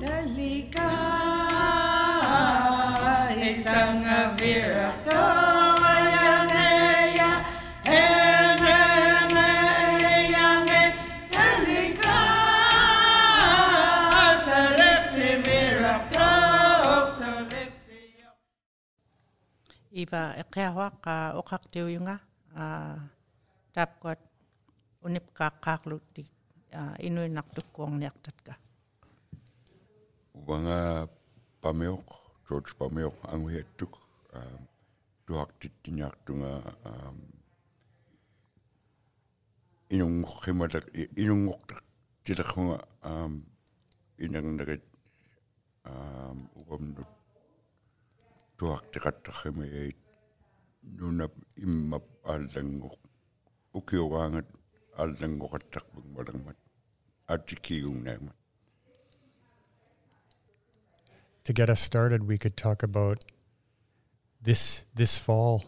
Dalika Sangavira Toyanaya Emeyanaya Dalika Sarepsimira Sarepsia Iba Ekeawa ka okaktiu yunga. Ah, Tapkot unip kakaklutik ah, inuinaktukkuorniartatka wanga pameok George pameok anguhiattuk tuaqtittiniartunga inungqimmalak inungqortaq tilerrunga inangnarit uqamnut tuaqtiqattarrimiait nunap immap aallangoq ukiugaangat aallangoqattaqpuk malermat atikigungnaamat to get us started, we could talk about this this fall.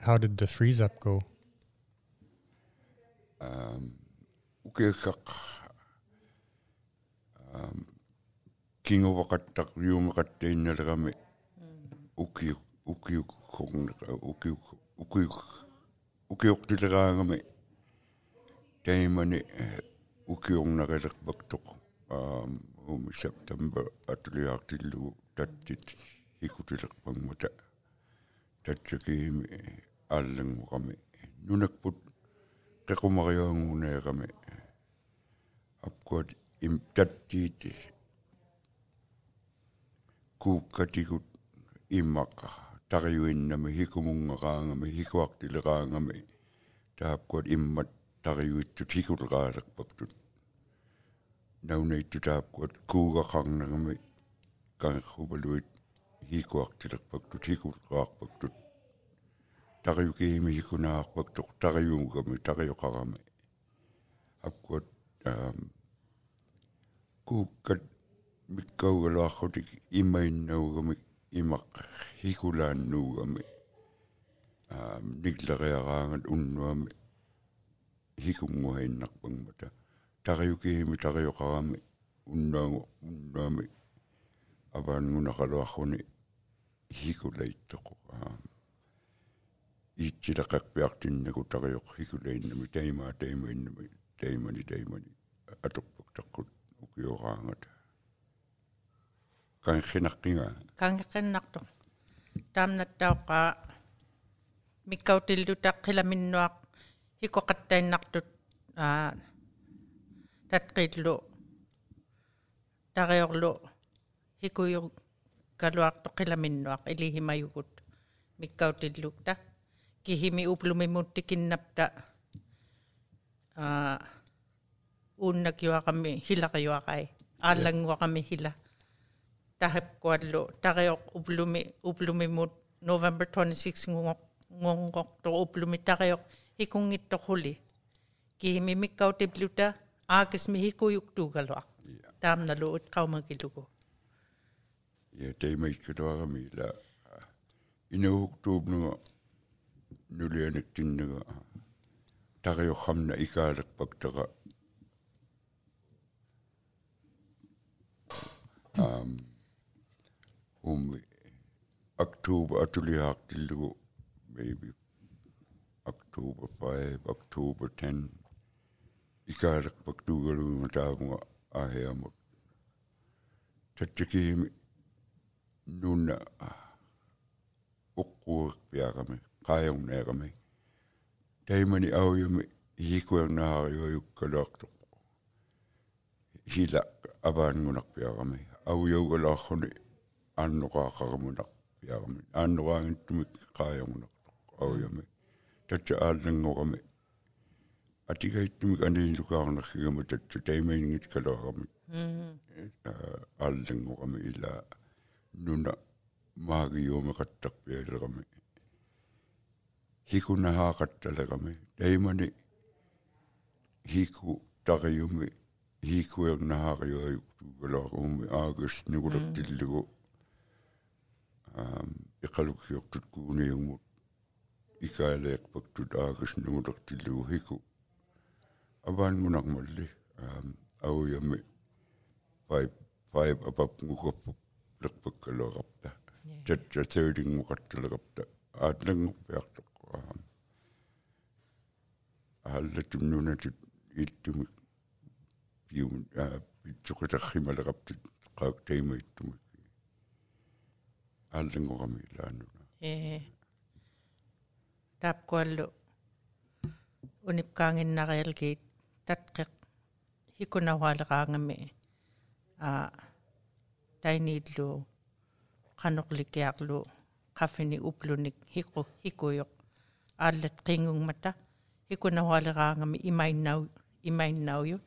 How did the freeze up go? um ukekak um kingo wakatak yung makateinnalerami uki uki kong uki uki uki uktileraangami taimani uki ong nakalakbaktok um September atuliartillu tattit hikutilakpangmata tatsakihimi aallanguqami nunakput qequmariuanguneerami apkuat im tattiiti kuukkatikut immaqa tariuinnami hikumunngaqaangami hikuartileraangami taapkuat immat tariuittut hikuleraalaqqaktut naunaitu taapkuat kuugaqarnagami kangerrupaluit hikuartilerpaktut hikuleraarpaktut tariukihimi hikunaarpaktoq tariuungami tariuqarami apkuat um kuukkat mikkaugaluarrutik imainnauгами имақ хикулааннуугами аам никлериараангат уннуами хикунгуаиннарпангмата тариукihimi тариоқарами уннаагу уннуами аваангунақалуарруни хикулаиттоқу аам итсилақарпиартиннагу тариоқ хикулаиннами таймаа таймаиннами таймани таймани атоқпуктаққут укиораангата канхинаққинга кангеқиннарту таамнаттаоққа миккаутиллута қиламиннуақ хикоқаттаиннартут аа tatqillu tariorlu hikuyu kaluarto qilaminnuaq ilihimayugut. Mikkautilukta kihimi uplumimuttikinnapta. A uunnakiuaqami hilaqiyuaqai aallanguaqami hila. Tahapkuallu tarioq uplumi uplumimut. November 26 nguqoq nguqoq to uplumi tarioq ikungittoquli kihimi mikkautipluta aakis mihikuyuktuugaluaq taamnalu utqaumakilugu ja teimaikkutuarami la inuhuktuupnuga nulianaktinnaga tariorramna ikaalaqpaktaqa um um Oktober atulihaaqtillugu maybe. October 5 October 10 ikaalaqpaktuugaluunga taamunga aheamut tattikihimi nunna uqquuqpiaqami qaayungneeqami taimani auyami hikuernaariuajukkaluartoq hila avaangunarpiaqami aujaugalaaxuni aannoqaaqaramunarpiaqami aannoqaangittumik qaayungunartoq auyami tatsa aallangoqami atigaittumik aniilukaarnarkigami tatsa taimainingit kaluaqami aallangoqami ila nuna maagiuumeqattarpialerami hikunahaaqattalerami taimani hiku tariumi hikuernahaariuajuktuugalaaqummi aagus nugulertillugu aam iqalukiortut kuuniungmut ikaaleerpaktut aagus nugulertillugu hiku avaangunarmalli aam aujami 5 paip apapngukappu lerpakkaluaqapta tatsatheulinguqartaleqapta aatlanguppiartoq aallatуннунатут иттумик пиум а питсоқитаррималеқаптут qaak taimaittумик ааллангорами лаануна. Э. Тапкуаллу. Унипкаангиннариалгиит tatqiq hikunauaaleqaangami a tainiilluu qanorlikiarlu qaffini uplunik hiqu hikuyoq aallat qiingungmata hikunauaaleqaangami imainnau imainnauyu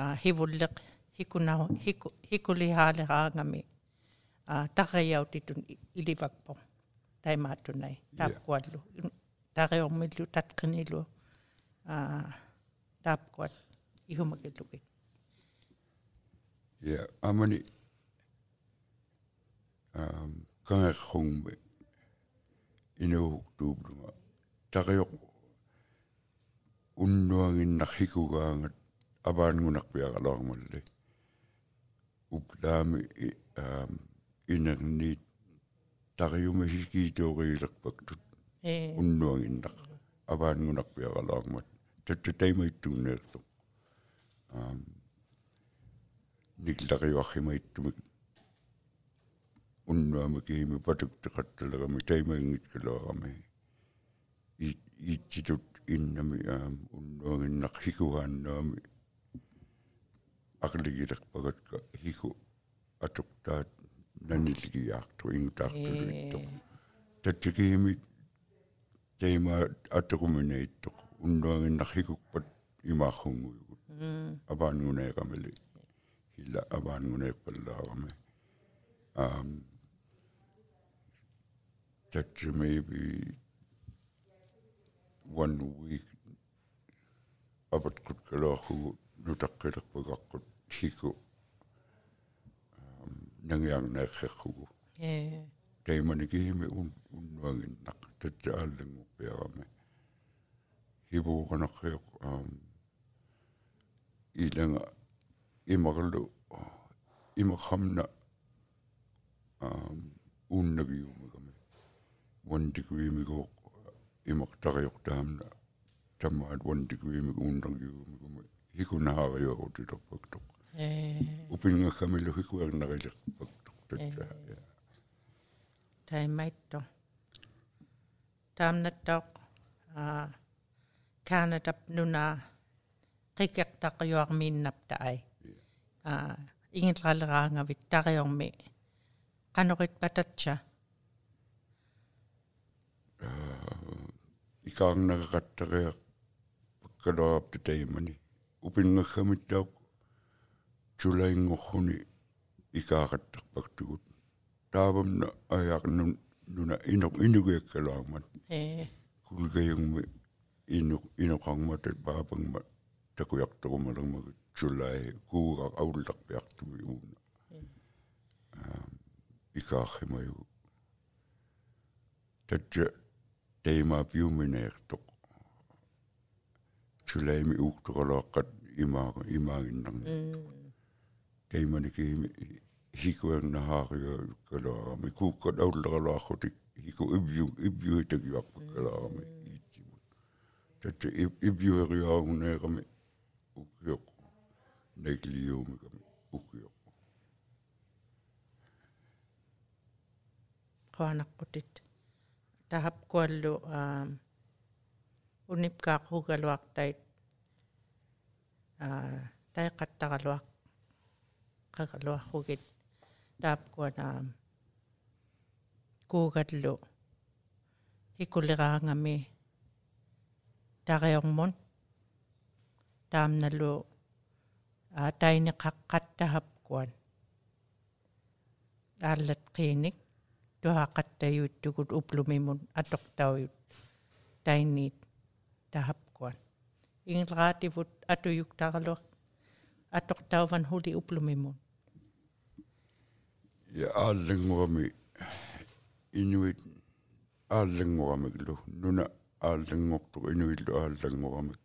a hivulleq hikunau hiku hikulihaaleqaangami a taqqiyautitun ilivakpo taimaatunai taaqquallu taqqiormillu tatqinillu a taapkuat ihumakillugit ja amani um kangerrungme inuhuktuuplunga taqioq unnuanginnarhikugaangat avaangunarpiaqaloormalli uplaami um inerniit tariumasikiitooriilerpaktut e unnuanginnar avaangunarpiaqaloormat tatta taimaittuunneertu um niklariuarrimaittumik unnuama kiimi patukteqattalerami taimaingitkaluarami iitsitut innami aam unnuanginnaq hikuhaannuami aqligilerpagatka hiku atuqtaat nanilgiaartu ingutaartuluittoq tattikiimi teima atuquminaittoq undaangin nakikukpat imaakhunguigut apaanguneeqamili hila apaanguneeqpallaaġami um that maybe one week апаткут калоорхугу нутаққилерпагааққут хику нангиарнааққерхугу э тайманикиими ун уннуагиннақ татсааллангуппиарами un unnuanginnaq tatta aallanguppiarami hibuuqanaqqiuq um ilanga imagallu imakhamna um unnagiumigami one degree migo imaktariuq taamna tammaat one degree migo unnagiumigami hikunaariuarutitorpaktoq e upinngakkamillu hikuarnarilerpaktoq tatta taimaitto taamnattaq a kaanatap nuna qikiqtaqiuarmiinnapta ai a ingilraleraangavit tariormi qanorit patatsa ikaarnaqaqattariaq pakkaloarapta taimani upinngakkamittaaq tulaingorruni ikaaqattaqpaktugut taavamna ayaaqnun nuna inoq inugiakkaluarmat e kulgayungmi inu inoqarmatat paapangma takuyartorumalermagit tulai kuuqaq aullarpiartumi uuna ikaarrimaju tatsa teima piumineertoq tulaimi uuktoraloaqqat Tätä ibjuheri auneeramme ukioku. Negliumikamme ukioku. Kaanakkutit. Tahap kuallu unipkaakugaluak tait tai kattagaluak qaqaluarrugit taapkuana kuugallu hikulleraangami tariormun taamnalu a tainiqaqqattahapkuan aallat qiinik tuaqattayuuttugut uplumimun atoqtaujut tainniit tahapkuan ingilraativut atuyuktaraluaq atoqtauvan huli uplumimun ja aallangurami inuit aallanguramiklu nuna aallangortuq inuillu aallanguramik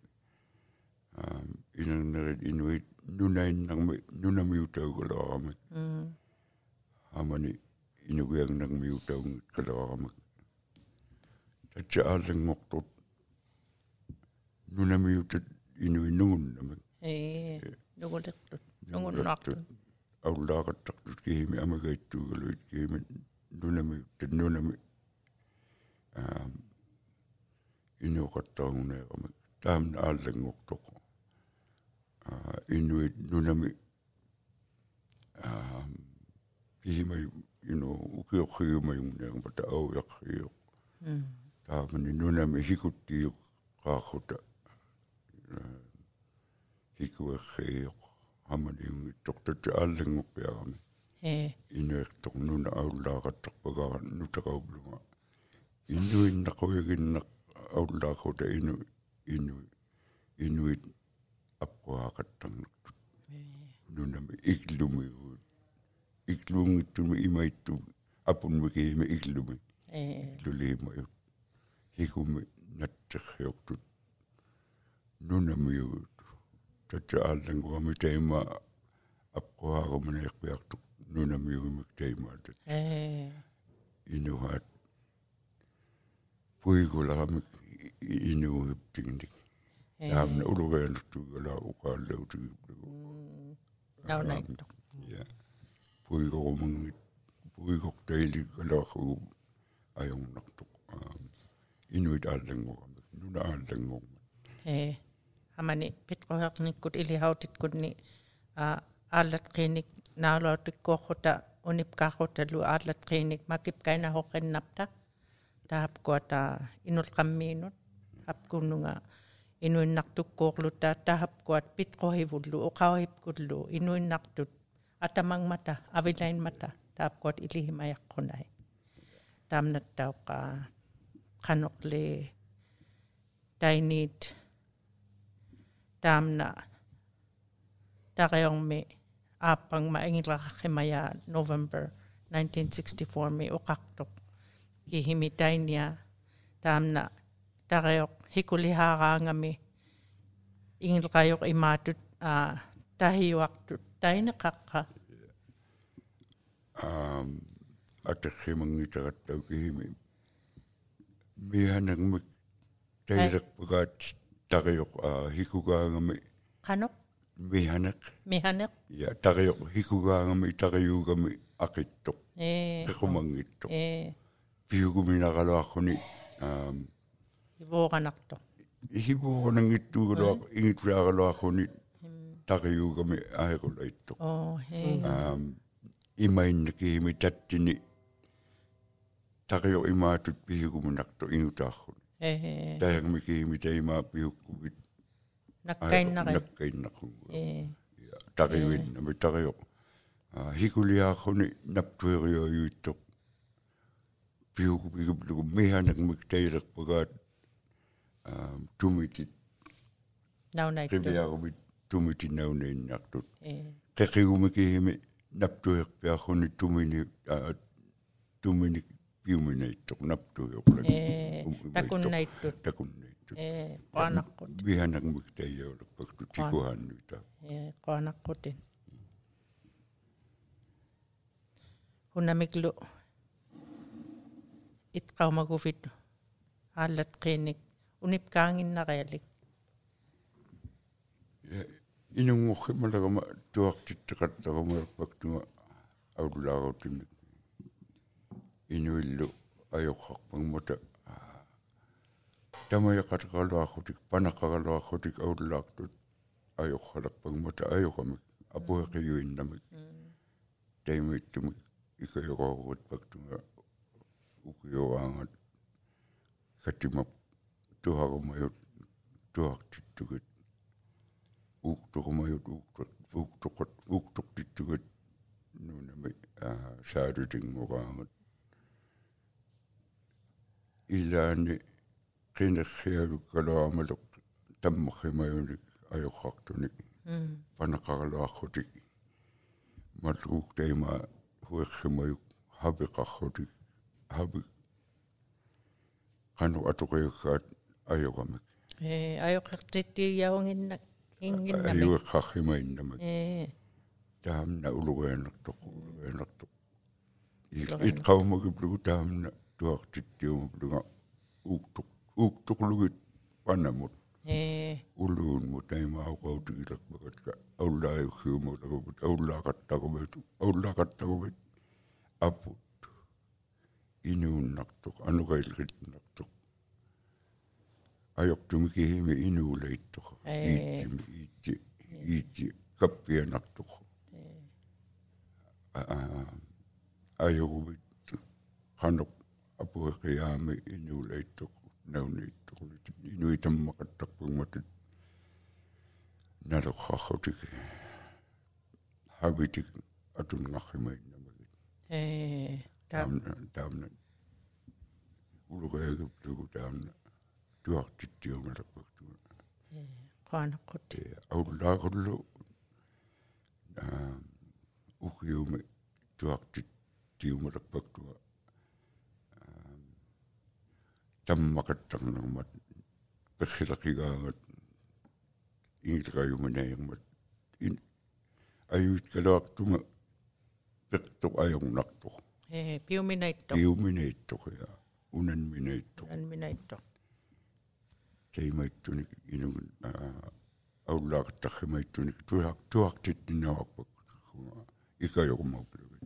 um inannerit inuit nunainnarmi nunamiutaugaleraramik mm amani inugiagnarmiutaungit kaleraramik tatsa aallangortut nunamiutat inuinnugunnamik ee nugulertut nugunnaartut aullaaqattaqtut kihimi amagaittuugaluit kihimi nunami tannunami aam inuqattaruneeramik taamna aallangortoq aa inuit nunami aam kihimai inu ukiorriumayunneerma ta auyaqriuq mm taamani nunami hikuttiuq qaarruta hikuerriuq амалиунгиттор татта ааллангорпиарами ee инуэртор нуна ауллаақаттарпагара нутеқаублунга иннуиннақуягиннақ ауллаақута ину ину инуит аппуаақаттарнартут нунами иглумигуут иглуунгиттуми имайтту апунмикиими иглуми. Ee лулиимаю хикуми наттерхиортут нунамиуут татта ааллангуами тайма аппуаагуманеерпиартук нунамиугимик таймаат ee инуаат пуигуларамик инууиптигник таамна улугаануттугала уqaallаутигиплугу наунайтто я пуигорумангит пуигортайлик алаархугу ajornartuq inuit ааллангорамик нуна ааллангорма ee амани питқуяқниккут илихаутиткутни а ааллат қиник наалуатиккуоррута унипкаарруталу ааллат қиник tahapkua ta inulqammiinut apkununga inuinnartukkuorlutaa tahapkuat pitqohivullu oqauhipkullu inuinnartut atamangmata avilainmata tahapkuat ilihimayaqqunai. Taamnattauqa qanorli tainit. Taamna taqeormi aappangma ingilaqaqimaya november 1964 mi oqartoq кихими тайниа таамна тариоқ хикулихаараангами ингилqajoq имаатут а тахиуартут тайнеқаққа аам атерхимангитараттау кими мианагмик тайлерпагаат тариоқ аа хикугаангами қаноқ мианак миханеқ я тариоқ хикугаангами тариугами ақиттоқ э пеқумангиттоқ э пиугуминаралуархуни аам ивооранарто ихибуунангиттуугалуақ ингитвиаралуархуни тариугами аерулаиттоқ оо э аам имаиннакиими таттини тарио имаатут пиугуминарто ингутаархуни э таягмикиими таймаа пиуккугит наккайннари наккайннақунгу э тариуин нами тарио а хикулиаархуни наптуериоюиттоқ пиукупигуплугу мианакмик таилерпагаат аа тумитит наунайтто ривиарумит тумитиннаунеиннартут э. Qeqigumikihimi naptuiqpiarruni tumini aa tumini piuminaittoq naptuiqlak э. такуннайттут takunnaittu э qaanаққут vihanaqmik taiyaulakpaktu tikuhaannuita э qaanаққутин хунамиклу итқаумагуфит ааллат қиинник унипкаангиннариалик inungorrimalagama tuartittaqattaqamuerpaktunga aululaarutinnik inuillu ajoqqarpangmata tamajaqataqaluarrutik panaqaqaluarrutik aululaartut ajoqqalerpangmata ajoqamik apueqiyuinnamik taimittumik ikajoqorut paktunga ukiyoaangat katimap tuharumayut tuartittugut uuktorumayut uuktoqat uuktortittugut nuunami saadutingmoraangut ilaani qinerrialukkaluarmaloq tammerrimayunik ajoqqartunik panaqaraluarrutik malluuk taima huerrimayuk hapiqarrutik hapi qanu atuqiuggaat ajoqamik э аёқертиттиияунгиннак Inginnami. аюэққарримаиннамак Э. таамна улугаанертоқ улугаанертоқ Улугаанертоқ. итқаумагиплугу таамна туартиттиумаплуга ууктоқ ууктоқлугит панамут Э. улуунму таймаақаутигилакмакатка ауллааюхиумулагупут ауллаақаттагумат ауллаақаттагумат апут инууннартоқ анугаилгитнартоқ аёртуми кихими инуулаиттоқ Э. иитсими иитти иитти каппианартоқ аа аёрубит қанеқ апуэқиаами инуулаиттоқ науннииттоқулит инуитаммақаттарпугматут налоққаррутик хабитик атуннарримаиннамагит Э. Та таамна таамна улугаагуплугу таамна туартиттиумалерпактуга qaanaqqutti. э ауллаагуллу аа ухиуми туартиттиумалерпактуга аа таммақаттарнермат перхилақигаагат ингилгаюманаермат ин аюут калаартума пертоқ ajornartoq Э. Piuminaitto. иуминаиттоқиа унанминаиттоқ Anminaitto. теймайттуник инугун аа ауллаaqtarrimaittunik туяк туартиттинаварпак икаёрмауплугит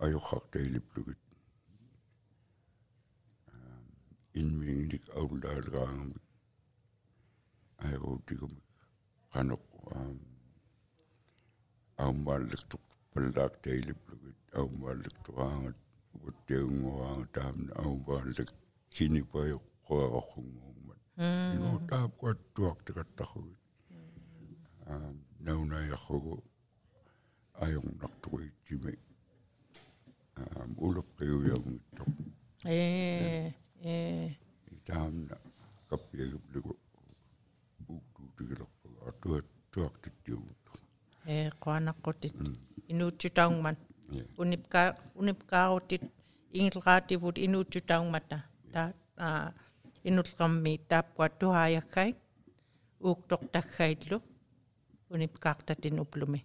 ajorхартаилиплугит инмингник ауллаалгаангамик аеруутигумик qanoq аумааллактоқ паллаактаилиплугит аумааллактораангат уттеунгораанга таамна аумааллак кинипаёқ qoaqorrunguummat ину таапкуат туартикаттарругит аа наунаярругу ajornarturuitsimi аа улоққиуяунгиттоқ Э. Э. таамна каппиагиплугу уутуутигилерпага атуат туартиттиумут Э. qaanaqqutit. Inuutsutaungman. я Unipka unipkaarutit ingilraativut inuutsutaungmata. Ta a inulqammi taapkuat tuhaajakkai. Uuktortaggaillu. Unipkaartatin uplumi.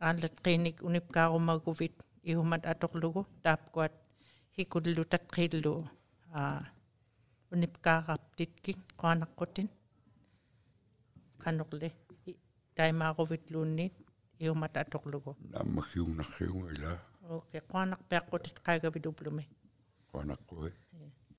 Aallat qiinik unipkaarumaguvit ihumat atorlugu taapkuat hikullu tatqillu a unipkaaraptitkik qaanaqqutin. qanorli taimaarovit luunniit ihumat atorlugu. нааммахиунарриунга ила Окей, qaanarpiaqqut qaagavit uplumi. qanaqquи